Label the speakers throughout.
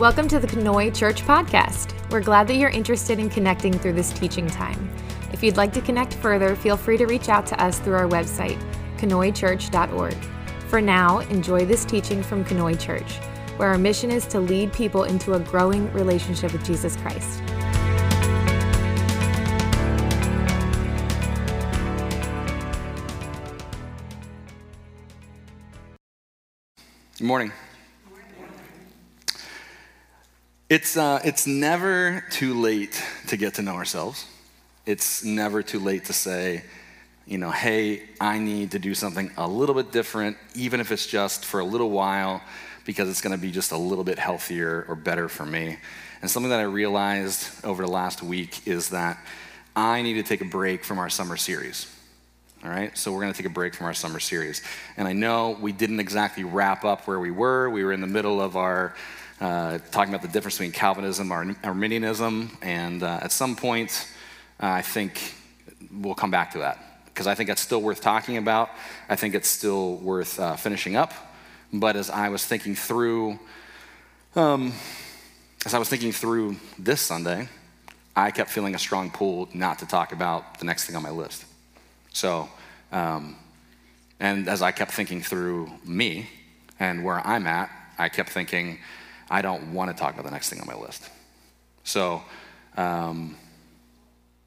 Speaker 1: Welcome to the Conoy Church Podcast. We're glad that you're interested in connecting through this teaching time. If you'd like to connect further, feel free to reach out to us through our website, conoychurch.org. For now, enjoy this teaching from Conoy Church, where our mission is to lead people into a growing relationship with Jesus Christ.
Speaker 2: Good morning. It's, uh, it's never too late to get to know ourselves. It's never too late to say, you know, hey, I need to do something a little bit different, even if it's just for a little while, because it's going to be just a little bit healthier or better for me. And something that I realized over the last week is that I need to take a break from our summer series. All right, so we're going to take a break from our summer series. And I know we didn't exactly wrap up where we were. We were in the middle of our uh, talking about the difference between Calvinism and Arminianism. And uh, at some point, uh, I think we'll come back to that because I think that's still worth talking about. I think it's still worth uh, finishing up. But as I was thinking through, um, as I was thinking through this Sunday, I kept feeling a strong pull not to talk about the next thing on my list. So, um, and as I kept thinking through me and where I'm at, I kept thinking, I don't want to talk about the next thing on my list. So um,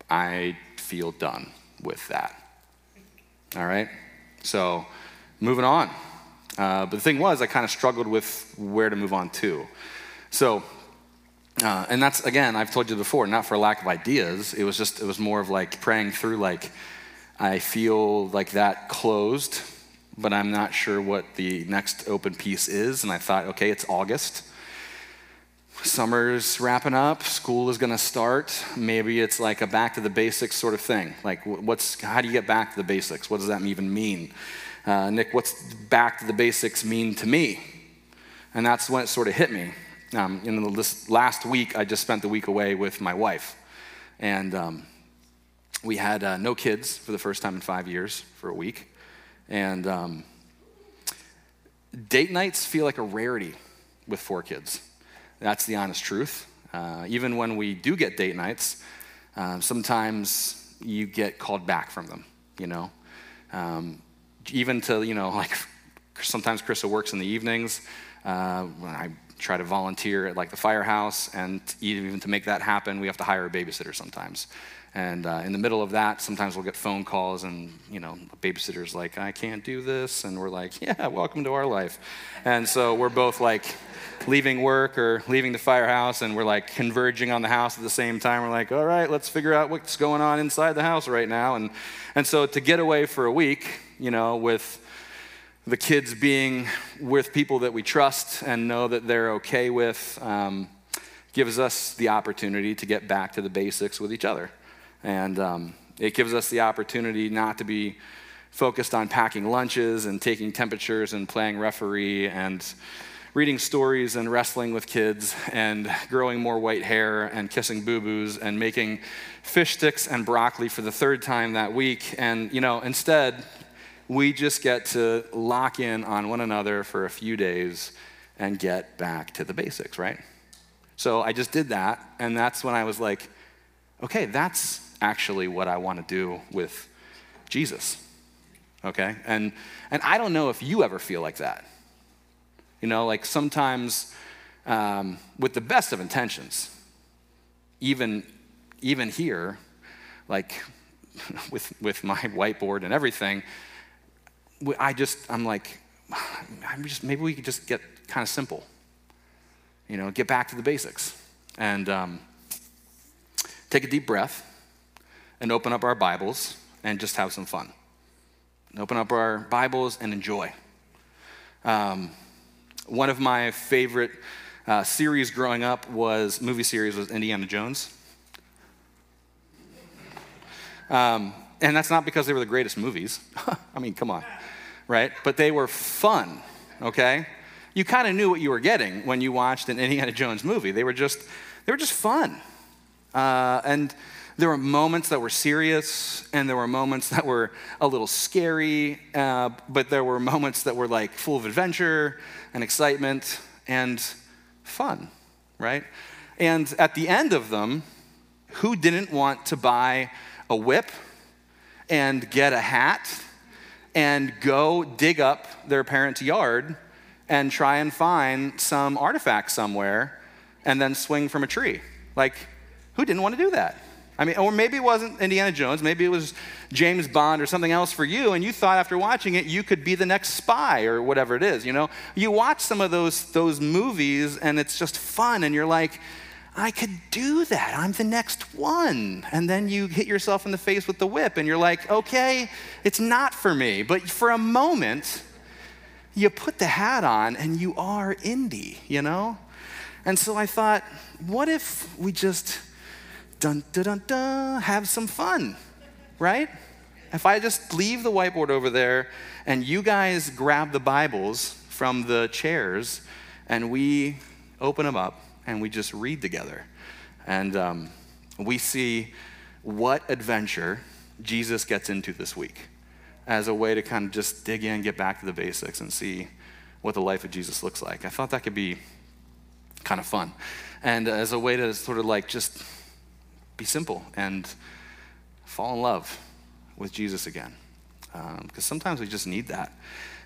Speaker 2: I feel done with that. All right? So moving on. Uh, but the thing was, I kind of struggled with where to move on to. So, uh, and that's, again, I've told you before, not for lack of ideas. It was just, it was more of like praying through, like, I feel like that closed, but I'm not sure what the next open piece is. And I thought, okay, it's August summer's wrapping up, school is going to start. Maybe it's like a back to the basics sort of thing. Like, what's, how do you get back to the basics? What does that even mean? Uh, Nick, what's back to the basics mean to me? And that's when it sort of hit me. Um, in this last week, I just spent the week away with my wife. And um, we had uh, no kids for the first time in five years for a week. And um, date nights feel like a rarity with four kids. That's the honest truth. Uh, even when we do get date nights, uh, sometimes you get called back from them, you know. Um, even to, you know, like sometimes Krista works in the evenings. Uh, I try to volunteer at like the firehouse, and even to make that happen, we have to hire a babysitter sometimes. And uh, in the middle of that, sometimes we'll get phone calls, and you know, babysitter's like, "I can't do this," and we're like, "Yeah, welcome to our life." And so we're both like, leaving work or leaving the firehouse and we're like converging on the house at the same time. We're like, all right, let's figure out what's going on inside the house right now. And, and so to get away for a week, you know, with the kids being with people that we trust and know that they're okay with, um, gives us the opportunity to get back to the basics with each other. And um, it gives us the opportunity not to be focused on packing lunches and taking temperatures and playing referee and reading stories and wrestling with kids and growing more white hair and kissing boo boos and making fish sticks and broccoli for the third time that week. And, you know, instead, we just get to lock in on one another for a few days and get back to the basics, right? So I just did that, and that's when I was like, okay, that's actually what I want to do with Jesus. Okay? And and I don't know if you ever feel like that. You know, like sometimes um, with the best of intentions, even, even here, like with, with my whiteboard and everything, I just, I'm like, I'm just, maybe we could just get kind of simple, you know, get back to the basics and um, take a deep breath and open up our Bibles and just have some fun. Open up our Bibles and enjoy. Um, one of my favorite uh, series growing up was movie series was Indiana Jones. Um, and that's not because they were the greatest movies. I mean, come on, right? But they were fun, okay? You kind of knew what you were getting when you watched an Indiana Jones movie. They were just, they were just fun. Uh, and there were moments that were serious, and there were moments that were a little scary, uh, but there were moments that were like full of adventure and excitement and fun. right? And at the end of them, who didn't want to buy a whip and get a hat and go dig up their parents' yard and try and find some artifact somewhere and then swing from a tree? Like, who didn't want to do that? I mean, or maybe it wasn't Indiana Jones, maybe it was James Bond or something else for you, and you thought after watching it you could be the next spy or whatever it is, you know? You watch some of those, those movies and it's just fun, and you're like, I could do that. I'm the next one. And then you hit yourself in the face with the whip, and you're like, okay, it's not for me. But for a moment, you put the hat on and you are Indy, you know? And so I thought, what if we just dun dun dun dun, have some fun, right? If I just leave the whiteboard over there and you guys grab the Bibles from the chairs and we open them up and we just read together. And um, we see what adventure Jesus gets into this week as a way to kind of just dig in, get back to the basics, and see what the life of Jesus looks like. I thought that could be kind of fun. And as a way to sort of like just be simple and fall in love with Jesus again. Because um, sometimes we just need that.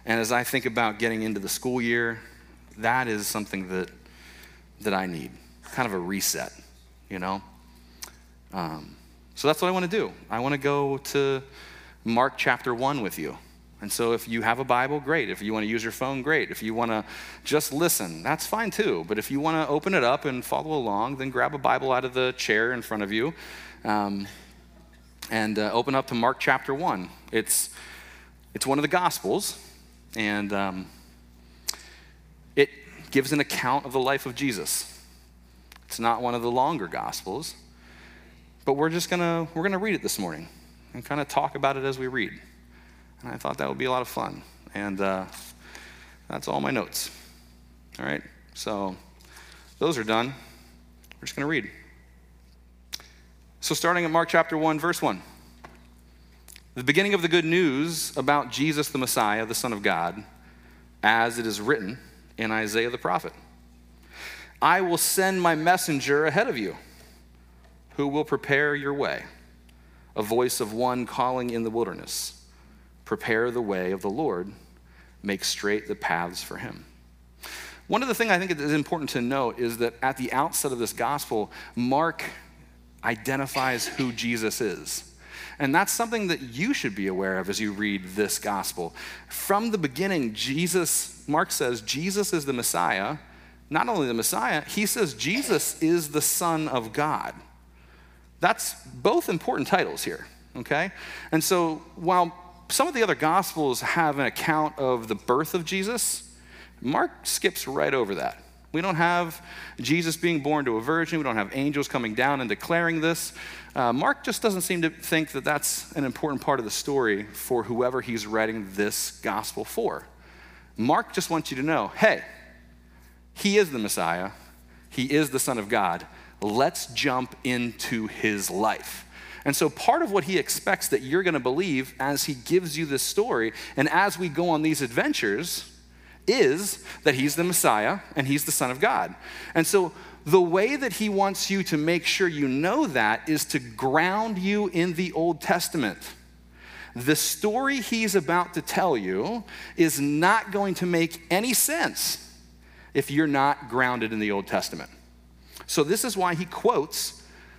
Speaker 2: And as I think about getting into the school year, that is something that, that I need kind of a reset, you know? Um, so that's what I want to do. I want to go to Mark chapter 1 with you. And so if you have a Bible, great. If you want to use your phone, great. If you want to just listen, that's fine too. But if you want to open it up and follow along, then grab a Bible out of the chair in front of you um, and uh, open up to Mark chapter 1. It's, it's one of the Gospels, and um, gives an account of the life of Jesus. It's not one of the longer Gospels, but we're just to we're to read it this morning and kind of talk about it as we read. And I thought that would be a lot of fun. And uh, that's all my notes. All right, so those are done. We're just to read. So, starting at Mark chapter 1, verse 1. The beginning of the good news about Jesus the Messiah, the Son of God, as it is written in Isaiah the prophet I will send my messenger ahead of you, who will prepare your way, a voice of one calling in the wilderness prepare the way of the Lord, make straight the paths for him. One of the things I think is important to note is that at the outset of this gospel, Mark identifies who Jesus is. And that's something that you should be aware of as you read this gospel. From the beginning, Jesus, Mark says, Jesus is the Messiah. Not only the Messiah, he says Jesus is the Son of God. That's both important titles here, okay? And so while some of the other gospels have an account of the birth of Jesus. Mark skips right over that. We don't have Jesus being born to a virgin. We don't have angels coming down and declaring this. Uh, Mark just doesn't seem to think that that's an important part of the story for whoever he's writing this gospel for. Mark just wants you to know hey, he is the Messiah, he is the Son of God. Let's jump into his life. And so, part of what he expects that you're going to believe as he gives you this story and as we go on these adventures is that he's the Messiah and he's the Son of God. And so, the way that he wants you to make sure you know that is to ground you in the Old Testament. The story he's about to tell you is not going to make any sense if you're not grounded in the Old Testament. So, this is why he quotes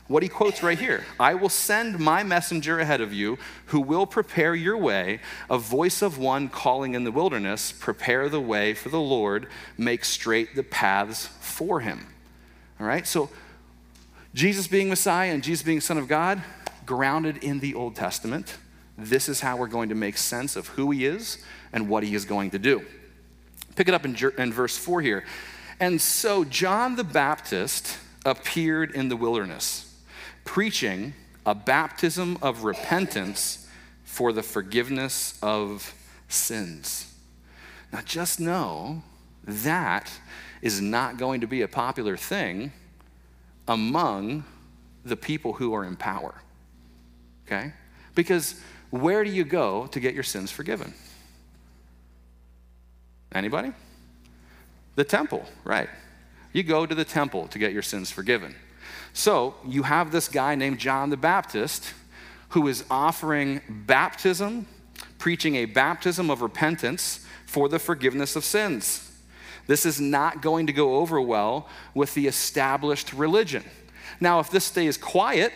Speaker 2: what he quotes right here I will send my messenger ahead of you who will prepare your way, a voice of one calling in the wilderness, prepare the way for the Lord, make straight the paths for him. All right, so Jesus being Messiah and Jesus being Son of God, grounded in the Old Testament. This is how we're going to make sense of who he is and what he is going to do. Pick it up in, in verse 4 here. And so John the Baptist appeared in the wilderness preaching a baptism of repentance for the forgiveness of sins. Now, just know that is not going to be a popular thing among the people who are in power. Okay? Because where do you go to get your sins forgiven? Anybody? The temple, right. You go to the temple to get your sins forgiven. So you have this guy named John the Baptist who is offering baptism, preaching a baptism of repentance for the forgiveness of sins. This is not going to go over well with the established religion. Now, if this stays quiet,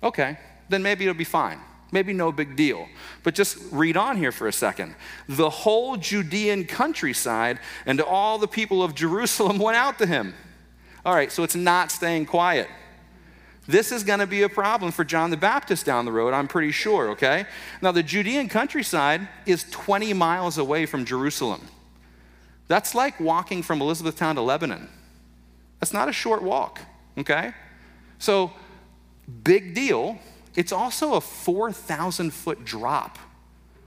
Speaker 2: okay, then maybe it'll be fine. Maybe no big deal. But just read on here for a second. The whole Judean countryside and all the people of Jerusalem went out to him. All right, so it's not staying quiet. This is going to be a problem for John the Baptist down the road, I'm pretty sure, okay? Now, the Judean countryside is 20 miles away from Jerusalem. That's like walking from Elizabethtown to Lebanon. That's not a short walk, okay? So, big deal it's also a 4,000 foot drop.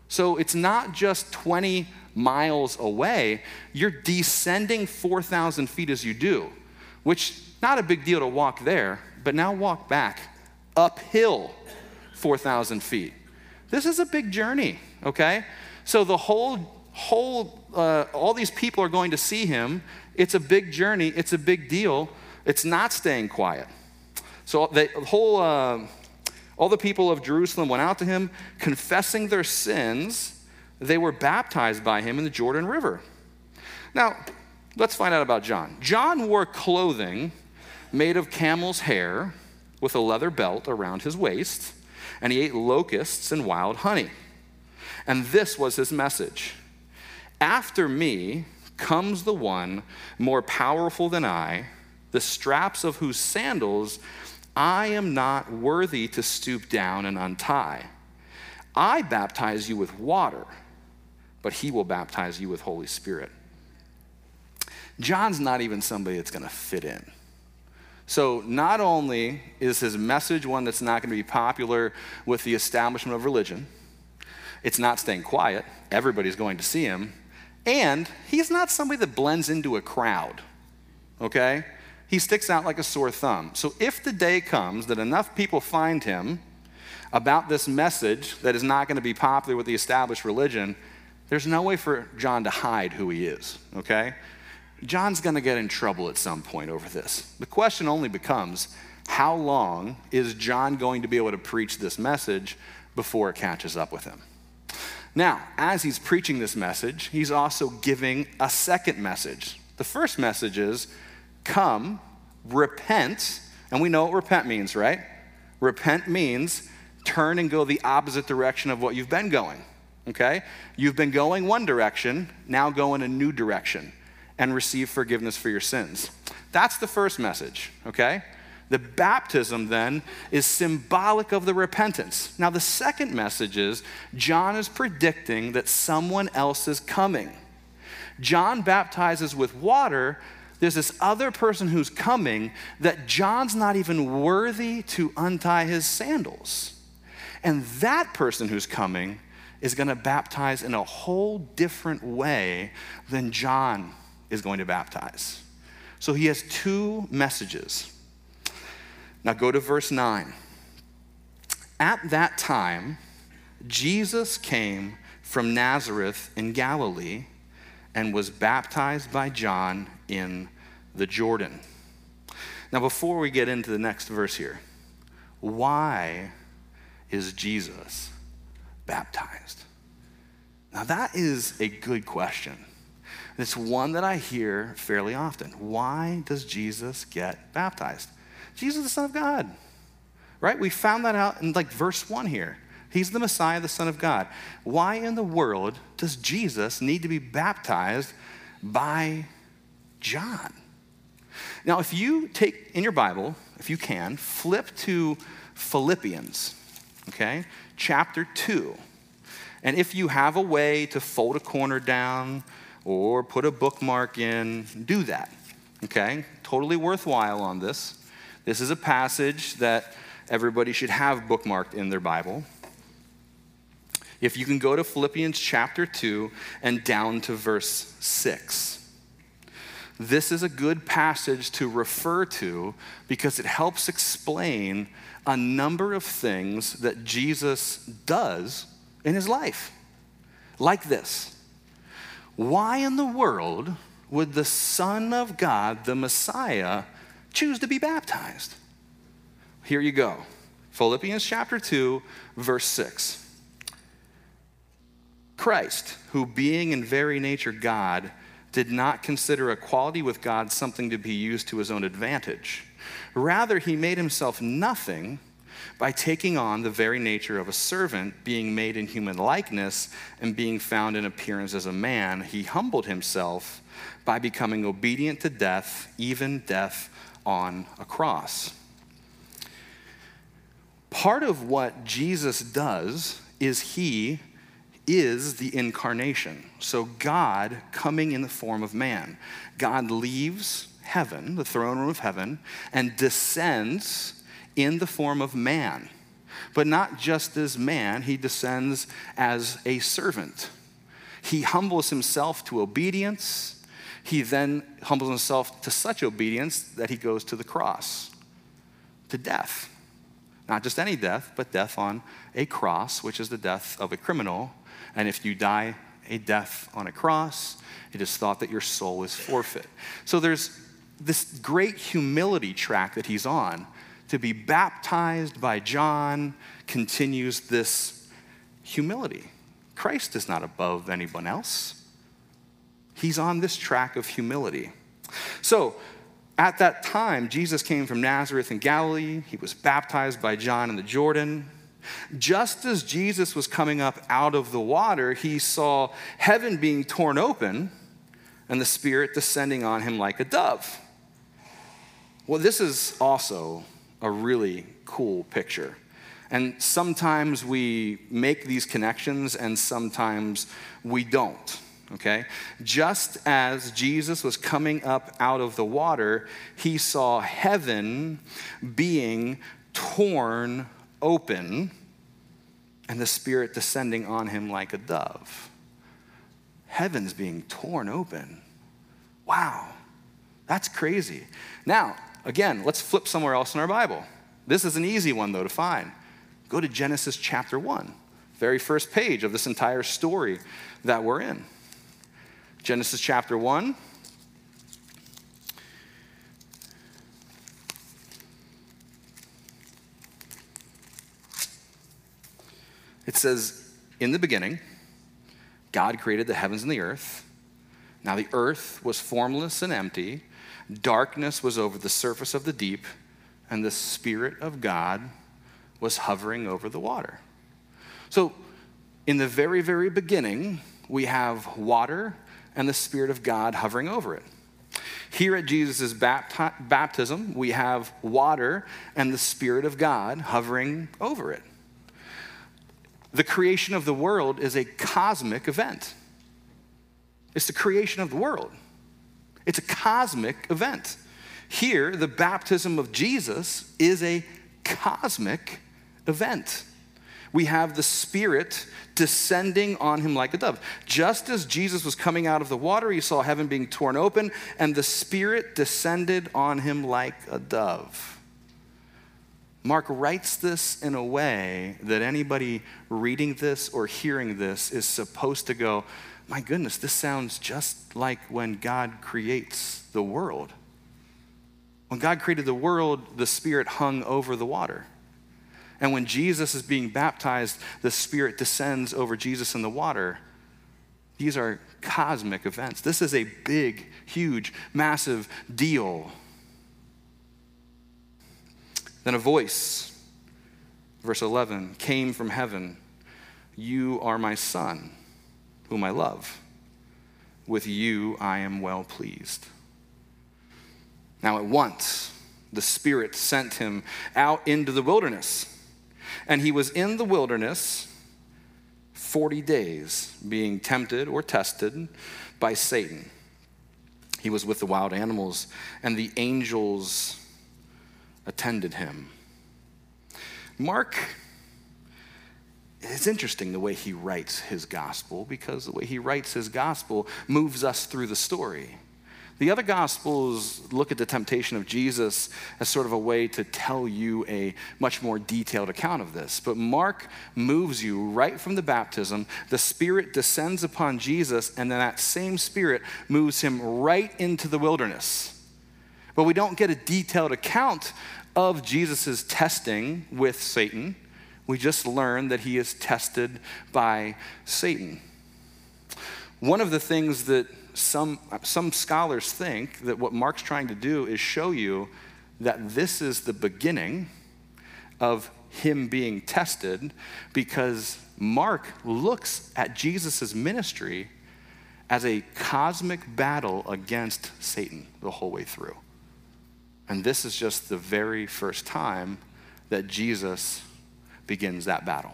Speaker 2: So it's not just 20 miles away, you're descending 4,000 feet as you do, which not a big deal to walk there, but now walk back uphill 4,000 feet. This is a big journey, okay? So the whole, whole, uh, all these people are going to see him. It's a big journey, it's a big deal. It's not staying quiet. So the whole, uh, all the people of Jerusalem went out to him, confessing their sins. They were baptized by him in the Jordan River. Now, let's find out about John. John wore clothing made of camel's hair with a leather belt around his waist, and he ate locusts and wild honey. And this was his message After me comes the one more powerful than I, the straps of whose sandals I am not worthy to stoop down and untie. I baptize you with water, but he will baptize you with Holy Spirit. John's not even somebody that's going to fit in. So, not only is his message one that's not going to be popular with the establishment of religion, it's not staying quiet, everybody's going to see him, and he's not somebody that blends into a crowd, okay? he sticks out like a sore thumb. So if the day comes that enough people find him about this message that is not going to be popular with the established religion, there's no way for John to hide who he is, okay? John's going to get in trouble at some point over this. The question only becomes how long is John going to be able to preach this message before it catches up with him? Now, as he's preaching this message, he's also giving a second message. The first message is Come, repent, and we know what repent means, right? Repent means turn and go the opposite direction of what you've been going, okay? You've been going one direction, now go in a new direction and receive forgiveness for your sins. That's the first message, okay? The baptism then is symbolic of the repentance. Now, the second message is John is predicting that someone else is coming. John baptizes with water there's this other person who's coming that John's not even worthy to untie his sandals. And that person who's coming is going to baptize in a whole different way than John is going to baptize. So he has two messages. Now go to verse 9. At that time, Jesus came from Nazareth in Galilee and was baptized by John in the Jordan. Now, before we get into the next verse here, why is Jesus baptized? Now, that is a good question. It's one that I hear fairly often. Why does Jesus get baptized? Jesus is the Son of God, right? We found that out in like verse 1 here. He's the Messiah, the Son of God. Why in the world does Jesus need to be baptized by John? Now, if you take in your Bible, if you can, flip to Philippians, okay, chapter 2. And if you have a way to fold a corner down or put a bookmark in, do that, okay? Totally worthwhile on this. This is a passage that everybody should have bookmarked in their Bible. If you can go to Philippians chapter 2 and down to verse 6 this is a good passage to refer to because it helps explain a number of things that Jesus does in his life. Like this Why in the world would the Son of God, the Messiah, choose to be baptized? Here you go. Philippians chapter 2, verse 6. Christ, who being in very nature God, did not consider equality with God something to be used to his own advantage. Rather, he made himself nothing by taking on the very nature of a servant, being made in human likeness, and being found in appearance as a man. He humbled himself by becoming obedient to death, even death on a cross. Part of what Jesus does is he is the incarnation. So, God coming in the form of man. God leaves heaven, the throne room of heaven, and descends in the form of man. But not just as man, he descends as a servant. He humbles himself to obedience. He then humbles himself to such obedience that he goes to the cross, to death. Not just any death, but death on a cross, which is the death of a criminal. And if you die a death on a cross, it is thought that your soul is forfeit. So there's this great humility track that he's on. To be baptized by John continues this humility. Christ is not above anyone else. He's on this track of humility. So, at that time, Jesus came from Nazareth in Galilee. He was baptized by John in the Jordan. Just as Jesus was coming up out of the water, he saw heaven being torn open and the Spirit descending on him like a dove. Well, this is also a really cool picture. And sometimes we make these connections and sometimes we don't, okay? Just as Jesus was coming up out of the water, he saw heaven being torn open and the Spirit descending on him like a dove. Heaven's being torn open. Wow, that's crazy. Now, again, let's flip somewhere else in our Bible. This is an easy one, though, to find. Go to Genesis chapter 1, very first page of this entire story that we're in. Genesis chapter 1. It says, In the beginning, God created the heavens and the earth. Now the earth was formless and empty, darkness was over the surface of the deep, and the Spirit of God was hovering over the water. So, in the very, very beginning, we have water and the Spirit of God hovering over it. Here at Jesus' baptism, we have water and the Spirit of God hovering over it. The creation of the world is a cosmic event. It's the creation of the world. It's a cosmic event. Here, the baptism of Jesus is a cosmic event. We have the Spirit descending on him like a dove. Just as Jesus was coming out of the water, he saw heaven being torn open, and the Spirit descended on him like a dove. Mark writes this in a way that anybody reading this or hearing this is supposed to go, My goodness, this sounds just like when God creates the world. When God created the world, the Spirit hung over the water. And when Jesus is being baptized, the Spirit descends over Jesus in the water. These are cosmic events. This is a big, huge, massive deal. Then a voice, verse 11, came from heaven You are my son, whom I love. With you I am well pleased. Now, at once, the Spirit sent him out into the wilderness. And he was in the wilderness 40 days, being tempted or tested by Satan. He was with the wild animals, and the angels attended him. Mark, it's interesting the way he writes his gospel because the way he writes his gospel moves us through the story. The other Gospels look at the temptation of Jesus as sort of a way to tell you a much more detailed account of this. But Mark moves you right from the baptism. The Spirit descends upon Jesus, and then that same Spirit moves him right into the wilderness. But we don't get a detailed account of Jesus' testing with Satan. We just learn that he is tested by Satan. One of the things that some, some scholars think that what Mark's trying to do is show you that this is the beginning of him being tested because Mark looks at Jesus' ministry as a cosmic battle against Satan the whole way through. And this is just the very first time that Jesus begins that battle.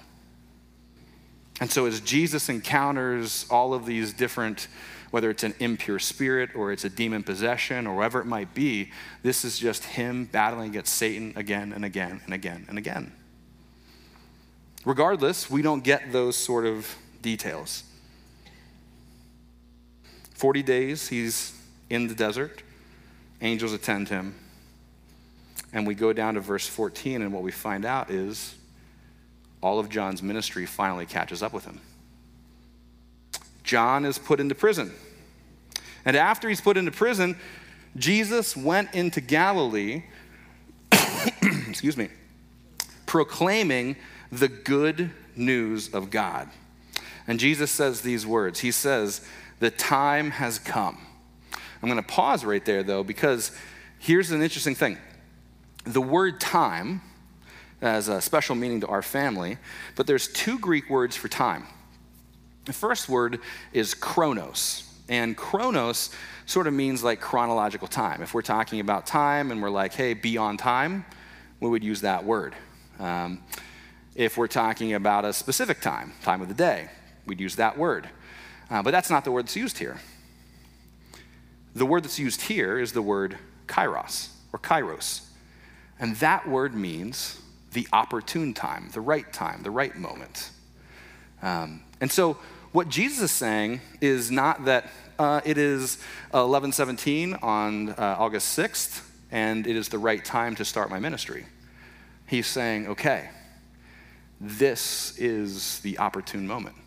Speaker 2: And so, as Jesus encounters all of these different whether it's an impure spirit or it's a demon possession or whatever it might be, this is just him battling against Satan again and again and again and again. Regardless, we don't get those sort of details. 40 days he's in the desert, angels attend him. And we go down to verse 14, and what we find out is all of John's ministry finally catches up with him. John is put into prison. And after he's put into prison, Jesus went into Galilee, excuse me, proclaiming the good news of God. And Jesus says these words He says, The time has come. I'm going to pause right there, though, because here's an interesting thing. The word time has a special meaning to our family, but there's two Greek words for time. The first word is chronos. And chronos sort of means like chronological time. If we're talking about time and we're like, hey, be on time, we would use that word. Um, if we're talking about a specific time, time of the day, we'd use that word. Uh, but that's not the word that's used here. The word that's used here is the word kairos or kairos. And that word means the opportune time, the right time, the right moment. Um, and so what Jesus is saying is not that uh, it is 1117 on uh, August 6th and it is the right time to start my ministry. He's saying, okay, this is the opportune moment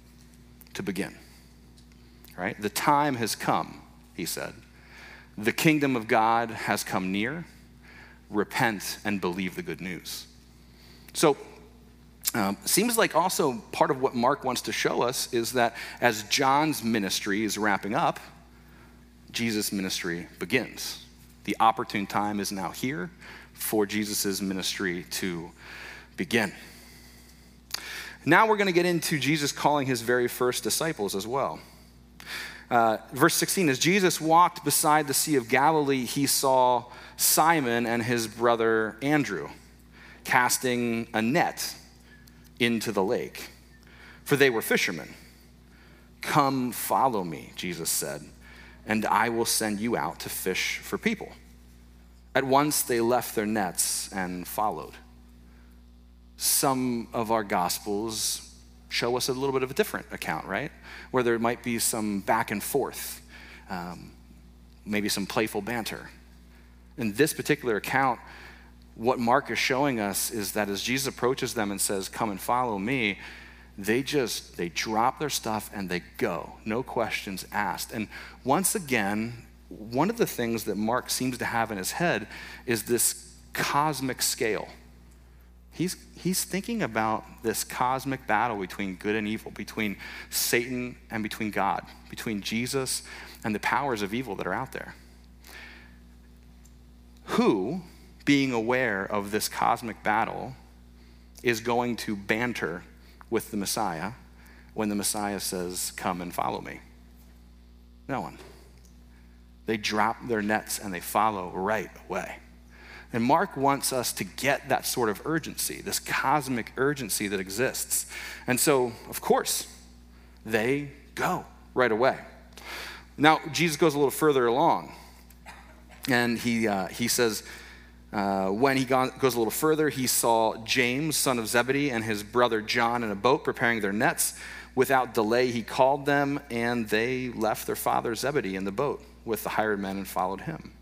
Speaker 2: to begin. Right? The time has come, he said. The kingdom of God has come near. Repent and believe the good news. So, um, seems like also part of what Mark wants to show us is that as John's ministry is wrapping up, Jesus' ministry begins. The opportune time is now here for Jesus' ministry to begin. Now we're going to get into Jesus calling his very first disciples as well. Uh, verse 16 As Jesus walked beside the Sea of Galilee, he saw Simon and his brother Andrew casting a net into the lake, for they were fishermen. Come, follow me, Jesus said, and I will send you out to fish for people. At once they left their nets and followed. Some of our gospels show us a little bit of a different account, right? Where there might be some back and forth, um, maybe some playful banter. In this particular account, what Mark is showing us is that as Jesus approaches them and says, Come and follow me, they just they drop their stuff and they go. No questions asked. And once again one of the things that mark seems to have in his head is this cosmic scale. He's he's thinking about this cosmic battle between good and evil between satan and between god between jesus and the powers of evil that are out there. Who being aware of this cosmic battle, is going to banter with the Messiah when the Messiah says, Come and follow me? No one. They drop their nets and they follow right away. And Mark wants us to get that sort of urgency, this cosmic urgency that exists. And so, of course, they go right away. Now, Jesus goes a little further along, and he, uh, he says, uh, when he goes a little further, he saw James, son of Zebedee, and his brother John in a boat preparing their nets. Without delay, he called them, and they left their father Zebedee in the boat with the hired men and followed him.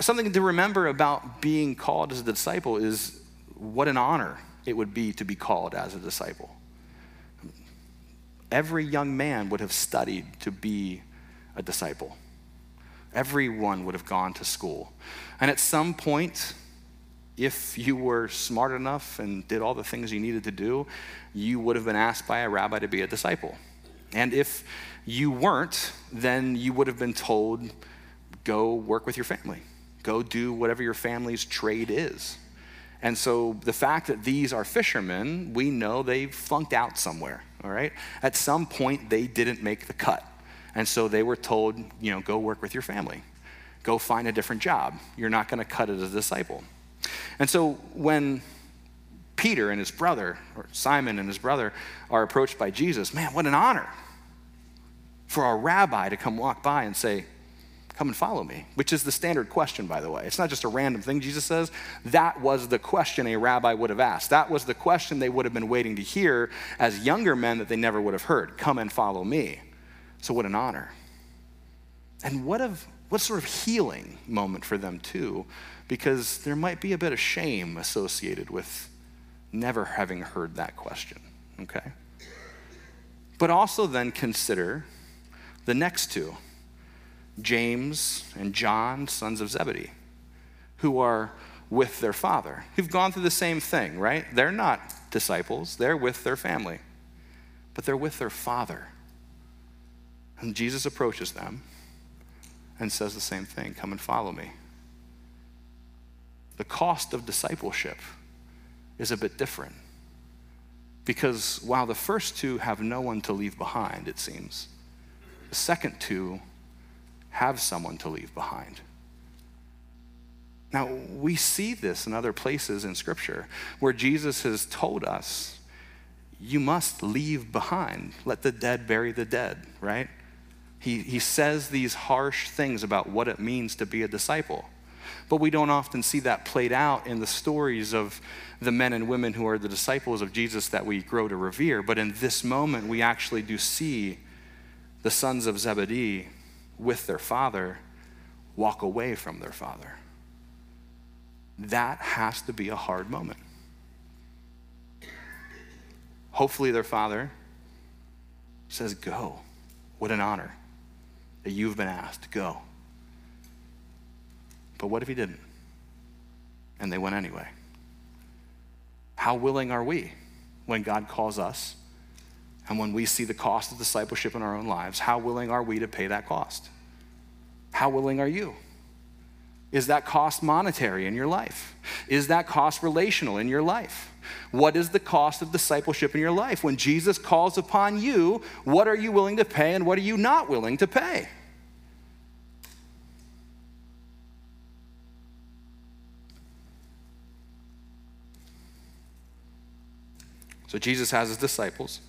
Speaker 2: Something to remember about being called as a disciple is what an honor it would be to be called as a disciple. Every young man would have studied to be a disciple. Everyone would have gone to school. And at some point, if you were smart enough and did all the things you needed to do, you would have been asked by a rabbi to be a disciple. And if you weren't, then you would have been told, go work with your family, go do whatever your family's trade is. And so the fact that these are fishermen, we know they flunked out somewhere, all right? At some point, they didn't make the cut. And so they were told, you know, go work with your family, go find a different job. You're not going to cut it as a disciple. And so when Peter and his brother, or Simon and his brother, are approached by Jesus, man, what an honor for a rabbi to come walk by and say, Come and follow me, which is the standard question, by the way. It's not just a random thing Jesus says. That was the question a rabbi would have asked. That was the question they would have been waiting to hear as younger men that they never would have heard Come and follow me. So, what an honor. And what, of, what sort of healing moment for them, too, because there might be a bit of shame associated with never having heard that question, okay? But also then consider the next two James and John, sons of Zebedee, who are with their father, who've gone through the same thing, right? They're not disciples, they're with their family, but they're with their father. And Jesus approaches them and says the same thing come and follow me. The cost of discipleship is a bit different. Because while the first two have no one to leave behind, it seems, the second two have someone to leave behind. Now, we see this in other places in Scripture where Jesus has told us, you must leave behind. Let the dead bury the dead, right? He, he says these harsh things about what it means to be a disciple. But we don't often see that played out in the stories of the men and women who are the disciples of Jesus that we grow to revere. But in this moment, we actually do see the sons of Zebedee with their father walk away from their father. That has to be a hard moment. Hopefully, their father says, Go. What an honor that you've been asked. to Go. But what if he didn't? And they went anyway. How willing are we when God calls us and when we see the cost of discipleship in our own lives? How willing are we to pay that cost? How willing are you? Is that cost monetary in your life? Is that cost relational in your life? What is the cost of discipleship in your life? When Jesus calls upon you, what are you willing to pay and what are you not willing to pay? So Jesus has his disciples,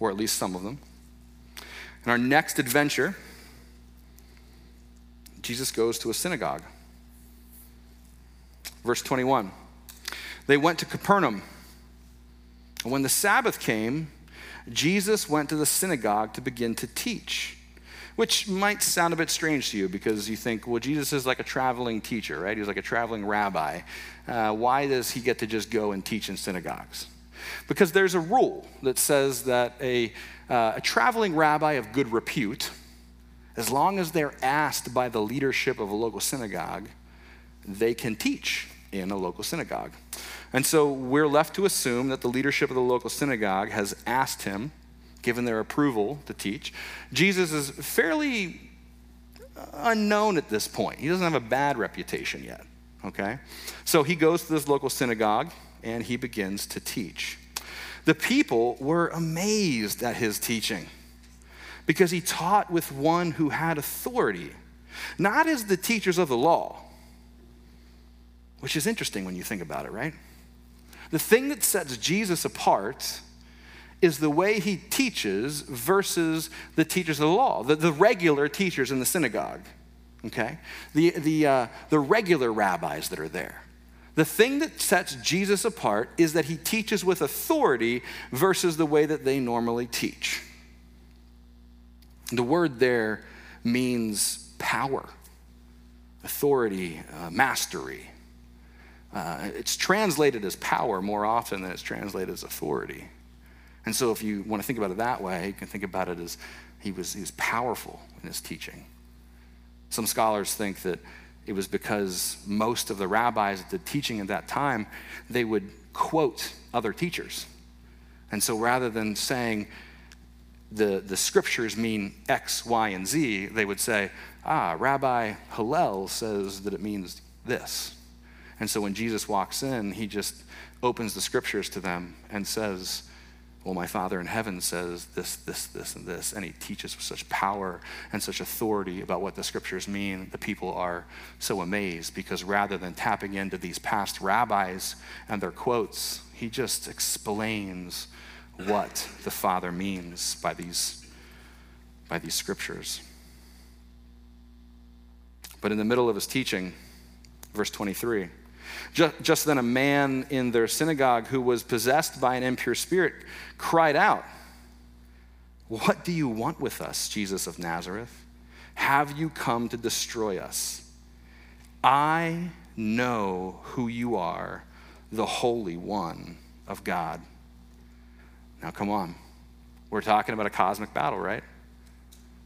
Speaker 2: or at least some of them. In our next adventure, Jesus goes to a synagogue. Verse 21 They went to Capernaum. And when the Sabbath came, Jesus went to the synagogue to begin to teach, which might sound a bit strange to you because you think, well, Jesus is like a traveling teacher, right? He's like a traveling rabbi. Uh, why does he get to just go and teach in synagogues? Because there's a rule that says that a, uh, a traveling rabbi of good repute, as long as they're asked by the leadership of a local synagogue, they can teach in a local synagogue. And so we're left to assume that the leadership of the local synagogue has asked him, given their approval to teach. Jesus is fairly unknown at this point. He doesn't have a bad reputation yet, okay? So he goes to this local synagogue and he begins to teach. The people were amazed at his teaching because he taught with one who had authority, not as the teachers of the law, which is interesting when you think about it, right? The thing that sets Jesus apart is the way he teaches versus the teachers of the law, the, the regular teachers in the synagogue, okay? The, the, uh, the regular rabbis that are there. The thing that sets Jesus apart is that he teaches with authority versus the way that they normally teach. The word there means power, authority, uh, mastery. Uh, it's translated as power more often than it's translated as authority. And so, if you want to think about it that way, you can think about it as he was, he was powerful in his teaching. Some scholars think that it was because most of the rabbis that did teaching at that time, they would quote other teachers. And so rather than saying the, the scriptures mean X, Y, and Z, they would say, ah, Rabbi Hillel says that it means this. And so when Jesus walks in, he just opens the scriptures to them and says, well, my Father in heaven says this, this, this, and this. And he teaches with such power and such authority about what the scriptures mean. The people are so amazed because rather than tapping into these past rabbis and their quotes, he just explains what the Father means by these, by these scriptures. But in the middle of his teaching, verse 23, just, just then, a man in their synagogue who was possessed by an impure spirit cried out, What do you want with us, Jesus of Nazareth? Have you come to destroy us? I know who you are, the Holy One of God. Now, come on. We're talking about a cosmic battle, right?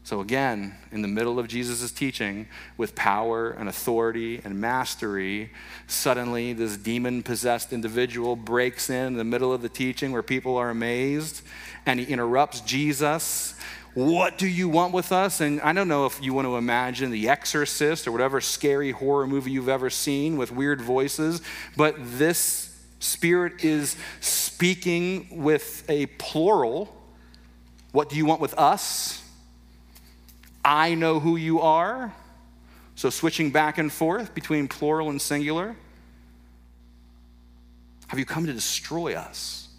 Speaker 2: So, again, in the middle of Jesus' teaching, with power and authority and mastery, suddenly this demon possessed individual breaks in in the middle of the teaching where people are amazed and he interrupts Jesus. What do you want with us? And I don't know if you want to imagine The Exorcist or whatever scary horror movie you've ever seen with weird voices, but this spirit is speaking with a plural. What do you want with us? I know who you are. So switching back and forth between plural and singular. Have you come to destroy us?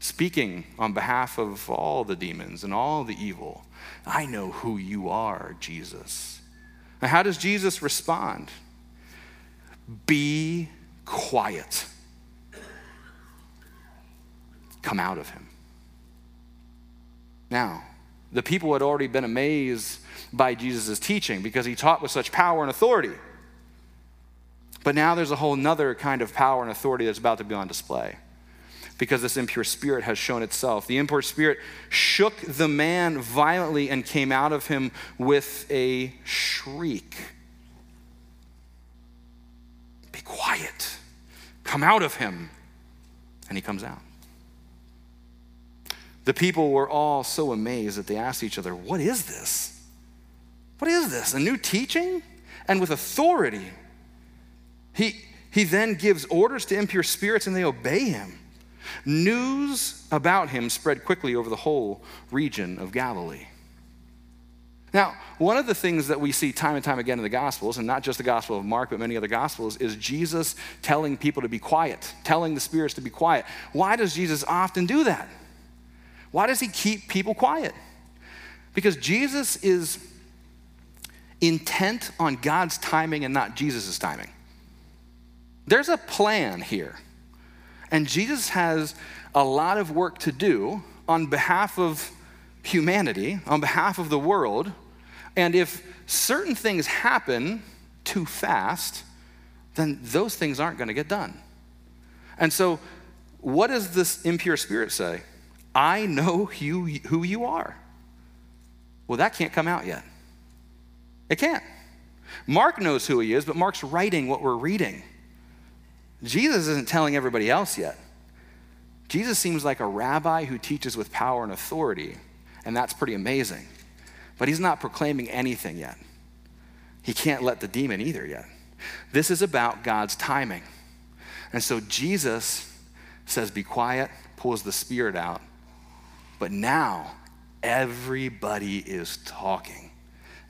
Speaker 2: Speaking on behalf of all the demons and all the evil. I know who you are, Jesus. Now, how does Jesus respond? Be quiet. Come out of him. Now, the people had already been amazed by Jesus' teaching because he taught with such power and authority. But now there's a whole nother kind of power and authority that's about to be on display because this impure spirit has shown itself. The impure spirit shook the man violently and came out of him with a shriek. Be quiet. Come out of him. And he comes out. The people were all so amazed that they asked each other, What is this? What is this? A new teaching? And with authority. He, he then gives orders to impure spirits and they obey him. News about him spread quickly over the whole region of Galilee. Now, one of the things that we see time and time again in the Gospels, and not just the Gospel of Mark, but many other Gospels, is Jesus telling people to be quiet, telling the spirits to be quiet. Why does Jesus often do that? Why does he keep people quiet? Because Jesus is intent on God's timing and not Jesus' timing. There's a plan here. And Jesus has a lot of work to do on behalf of humanity, on behalf of the world. And if certain things happen too fast, then those things aren't going to get done. And so, what does this impure spirit say? I know who, who you are. Well, that can't come out yet. It can't. Mark knows who he is, but Mark's writing what we're reading. Jesus isn't telling everybody else yet. Jesus seems like a rabbi who teaches with power and authority, and that's pretty amazing. But he's not proclaiming anything yet. He can't let the demon either yet. This is about God's timing. And so Jesus says, Be quiet, pulls the spirit out, but now everybody is talking,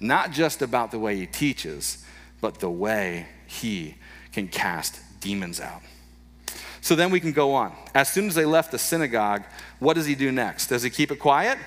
Speaker 2: not just about the way he teaches, but the way he can cast demons out. So then we can go on. As soon as they left the synagogue, what does he do next? Does he keep it quiet?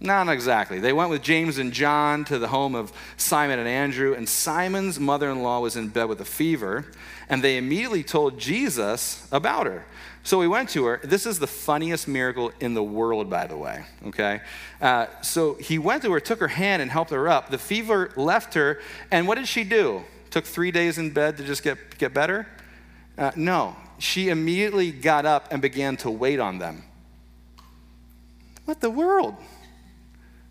Speaker 2: Not exactly. They went with James and John to the home of Simon and Andrew, and Simon's mother in law was in bed with a fever, and they immediately told Jesus about her. So we went to her. This is the funniest miracle in the world, by the way, okay? Uh, so he went to her, took her hand, and helped her up. The fever left her, and what did she do? Took three days in bed to just get, get better? Uh, no. She immediately got up and began to wait on them. What the world?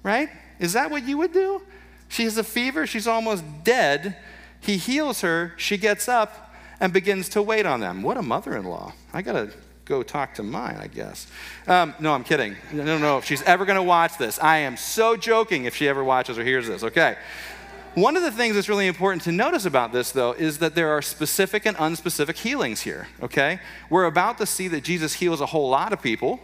Speaker 2: right? Is that what you would do? She has a fever, she's almost dead. He heals her, she gets up and begins to wait on them. What a mother in law. I gotta go talk to mine, I guess. Um, no, I'm kidding. I don't know if she's ever gonna watch this. I am so joking if she ever watches or hears this, okay? One of the things that's really important to notice about this, though, is that there are specific and unspecific healings here, okay? We're about to see that Jesus heals a whole lot of people,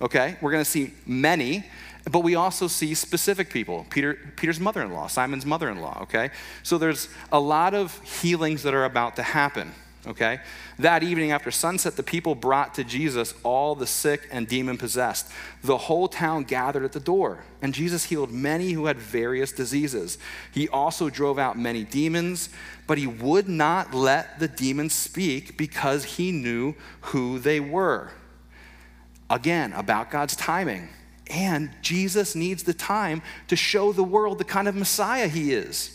Speaker 2: okay? We're gonna see many. But we also see specific people Peter, Peter's mother in law, Simon's mother in law, okay? So there's a lot of healings that are about to happen, okay? That evening after sunset, the people brought to Jesus all the sick and demon possessed. The whole town gathered at the door, and Jesus healed many who had various diseases. He also drove out many demons, but he would not let the demons speak because he knew who they were. Again, about God's timing. And Jesus needs the time to show the world the kind of Messiah he is.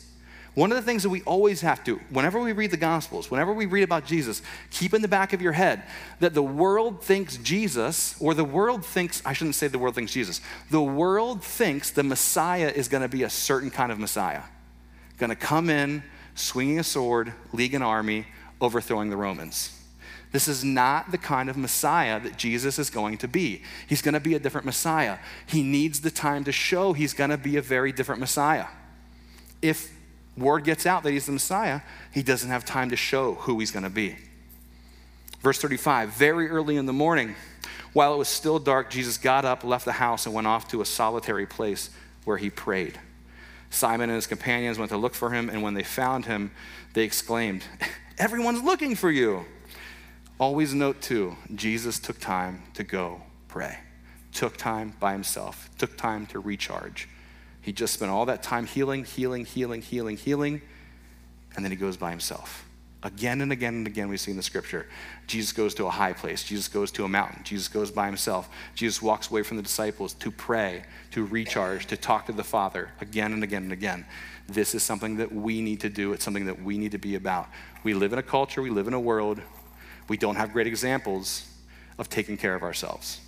Speaker 2: One of the things that we always have to, whenever we read the Gospels, whenever we read about Jesus, keep in the back of your head that the world thinks Jesus, or the world thinks, I shouldn't say the world thinks Jesus, the world thinks the Messiah is going to be a certain kind of Messiah. Going to come in, swinging a sword, leading an army, overthrowing the Romans. This is not the kind of Messiah that Jesus is going to be. He's going to be a different Messiah. He needs the time to show he's going to be a very different Messiah. If word gets out that he's the Messiah, he doesn't have time to show who he's going to be. Verse 35 Very early in the morning, while it was still dark, Jesus got up, left the house, and went off to a solitary place where he prayed. Simon and his companions went to look for him, and when they found him, they exclaimed, Everyone's looking for you. Always note too, Jesus took time to go pray, took time by himself, took time to recharge. He just spent all that time healing, healing, healing, healing, healing, and then he goes by himself. Again and again and again, we see in the scripture Jesus goes to a high place, Jesus goes to a mountain, Jesus goes by himself, Jesus walks away from the disciples to pray, to recharge, to talk to the Father again and again and again. This is something that we need to do, it's something that we need to be about. We live in a culture, we live in a world we don't have great examples of taking care of ourselves.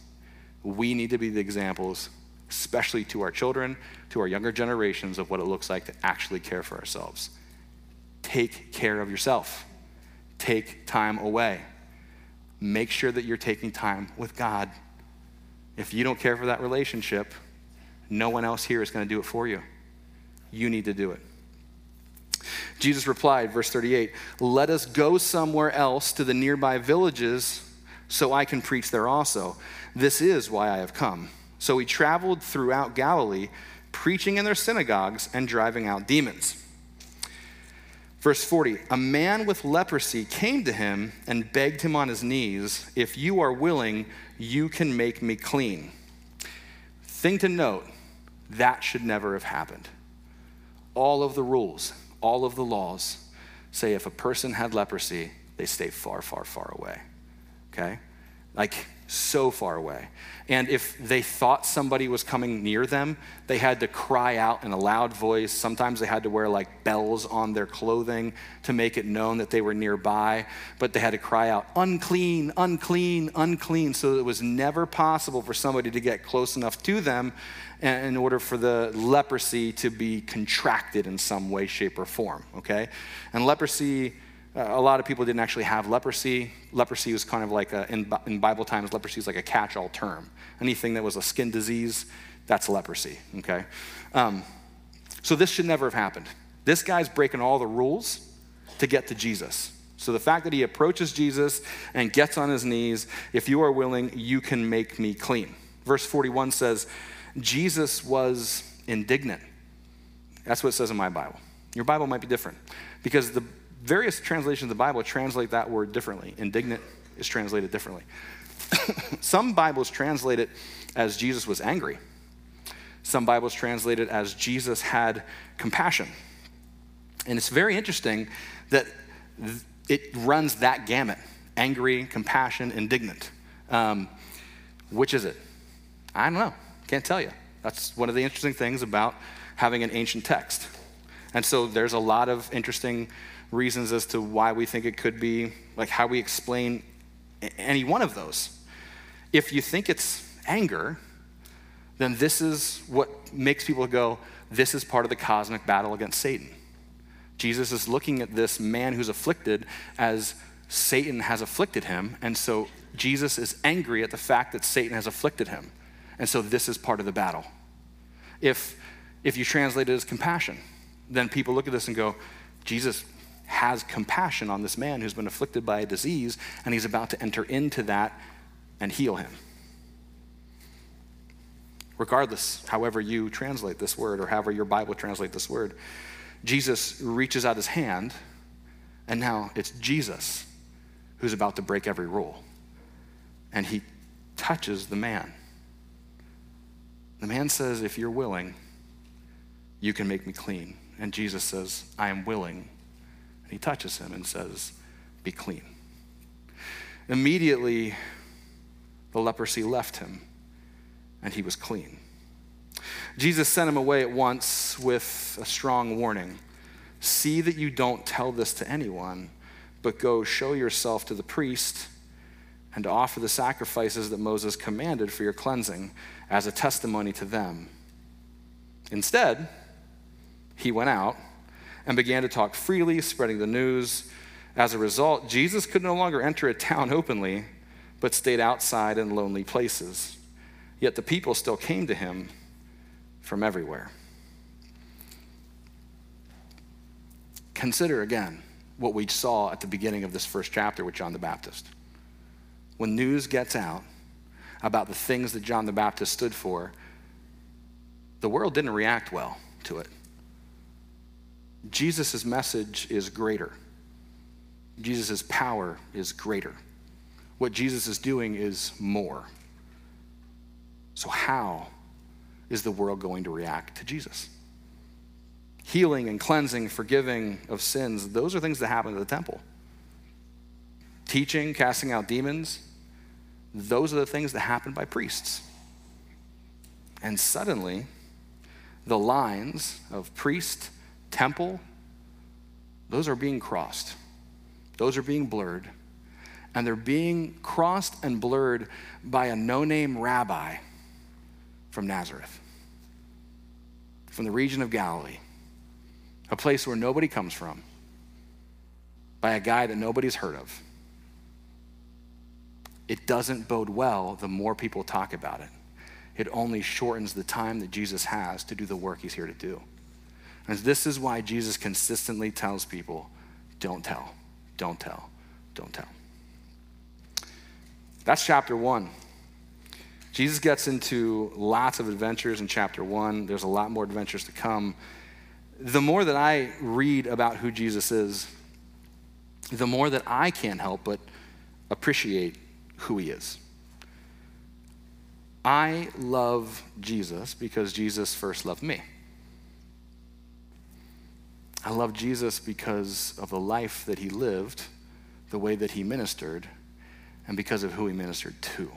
Speaker 2: We need to be the examples, especially to our children, to our younger generations, of what it looks like to actually care for ourselves. Take care of yourself, take time away. Make sure that you're taking time with God. If you don't care for that relationship, no one else here is going to do it for you. You need to do it. Jesus replied, verse 38, Let us go somewhere else to the nearby villages so I can preach there also. This is why I have come. So he traveled throughout Galilee, preaching in their synagogues and driving out demons. Verse 40 A man with leprosy came to him and begged him on his knees, If you are willing, you can make me clean. Thing to note, that should never have happened. All of the rules, all of the laws say if a person had leprosy, they stay far, far, far away. Okay? Like so far away. And if they thought somebody was coming near them, they had to cry out in a loud voice. Sometimes they had to wear like bells on their clothing to make it known that they were nearby. But they had to cry out, unclean, unclean, unclean. So that it was never possible for somebody to get close enough to them in order for the leprosy to be contracted in some way, shape, or form. Okay? And leprosy a lot of people didn't actually have leprosy. Leprosy was kind of like, a, in, in Bible times, leprosy is like a catch all term. Anything that was a skin disease, that's leprosy, okay? Um, so this should never have happened. This guy's breaking all the rules to get to Jesus. So the fact that he approaches Jesus and gets on his knees, if you are willing, you can make me clean. Verse 41 says, Jesus was indignant. That's what it says in my Bible. Your Bible might be different because the various translations of the Bible translate that word differently. Indignant is translated differently. Some Bibles translate it as Jesus was angry. Some Bibles translate it as Jesus had compassion. And it's very interesting that it runs that gamut angry, compassion, indignant. Um, which is it? I don't know. Can't tell you. That's one of the interesting things about having an ancient text. And so there's a lot of interesting reasons as to why we think it could be, like how we explain any one of those. If you think it's anger, then this is what makes people go, this is part of the cosmic battle against Satan. Jesus is looking at this man who's afflicted as Satan has afflicted him, and so Jesus is angry at the fact that Satan has afflicted him. And so this is part of the battle. If, if you translate it as compassion, then people look at this and go, Jesus has compassion on this man who's been afflicted by a disease, and he's about to enter into that and heal him. Regardless, however you translate this word or however your Bible translates this word, Jesus reaches out his hand, and now it's Jesus who's about to break every rule. And he touches the man. The man says, If you're willing, you can make me clean. And Jesus says, I am willing. And he touches him and says, Be clean. Immediately, the leprosy left him, and he was clean. Jesus sent him away at once with a strong warning See that you don't tell this to anyone, but go show yourself to the priest and offer the sacrifices that Moses commanded for your cleansing as a testimony to them. Instead, he went out and began to talk freely, spreading the news. As a result, Jesus could no longer enter a town openly, but stayed outside in lonely places. Yet the people still came to him from everywhere. Consider again what we saw at the beginning of this first chapter with John the Baptist. When news gets out about the things that John the Baptist stood for, the world didn't react well to it. Jesus' message is greater. Jesus' power is greater. What Jesus is doing is more. So, how is the world going to react to Jesus? Healing and cleansing, forgiving of sins, those are things that happen at the temple. Teaching, casting out demons, those are the things that happen by priests. And suddenly, the lines of priest temple, those are being crossed. Those are being blurred. And they're being crossed and blurred by a no name rabbi from Nazareth, from the region of Galilee, a place where nobody comes from, by a guy that nobody's heard of. It doesn't bode well the more people talk about it. It only shortens the time that Jesus has to do the work he's here to do. And this is why Jesus consistently tells people don't tell, don't tell, don't tell. That's chapter one. Jesus gets into lots of adventures in chapter one. There's a lot more adventures to come. The more that I read about who Jesus is, the more that I can't help but appreciate who he is. I love Jesus because Jesus first loved me. I love Jesus because of the life that he lived, the way that he ministered, and because of who he ministered to.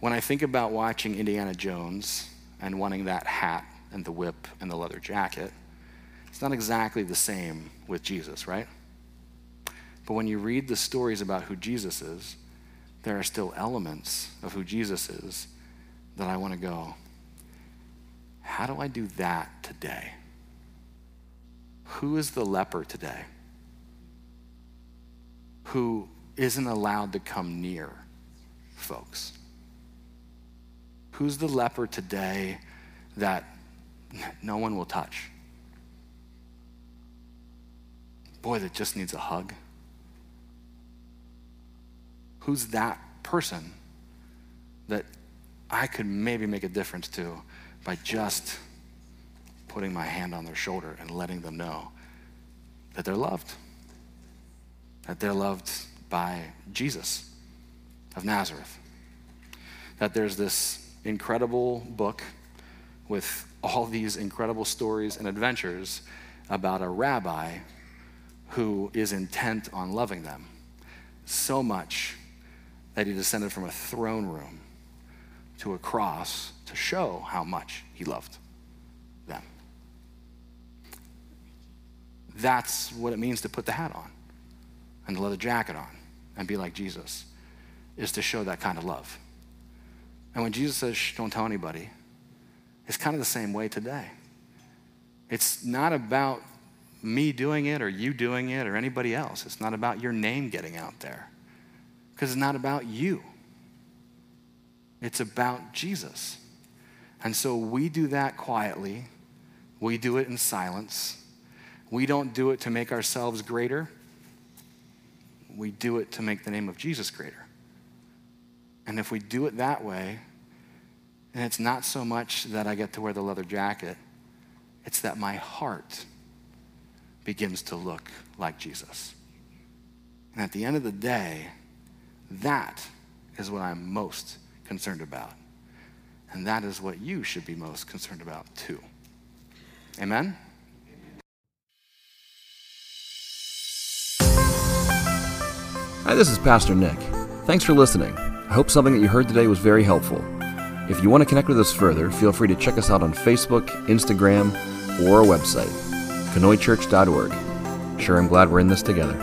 Speaker 2: When I think about watching Indiana Jones and wanting that hat and the whip and the leather jacket, it's not exactly the same with Jesus, right? But when you read the stories about who Jesus is, there are still elements of who Jesus is that I want to go, how do I do that today? Who is the leper today who isn't allowed to come near folks? Who's the leper today that no one will touch? Boy, that just needs a hug. Who's that person that I could maybe make a difference to by just putting my hand on their shoulder and letting them know that they're loved. That they're loved by Jesus of Nazareth. That there's this incredible book with all these incredible stories and adventures about a rabbi who is intent on loving them so much that he descended from a throne room to a cross to show how much he loved them. That's what it means to put the hat on and the leather jacket on and be like Jesus, is to show that kind of love. And when Jesus says, don't tell anybody, it's kind of the same way today. It's not about me doing it or you doing it or anybody else. It's not about your name getting out there because it's not about you. It's about Jesus. And so we do that quietly. We do it in silence. We don't do it to make ourselves greater. We do it to make the name of Jesus greater. And if we do it that way, and it's not so much that I get to wear the leather jacket, it's that my heart begins to look like Jesus. And at the end of the day, that is what I'm most concerned about. And that is what you should be most concerned about too. Amen?
Speaker 3: Hi, this is Pastor Nick. Thanks for listening. I hope something that you heard today was very helpful. If you want to connect with us further, feel free to check us out on Facebook, Instagram, or our website, conoychurch.org. Sure, I'm glad we're in this together.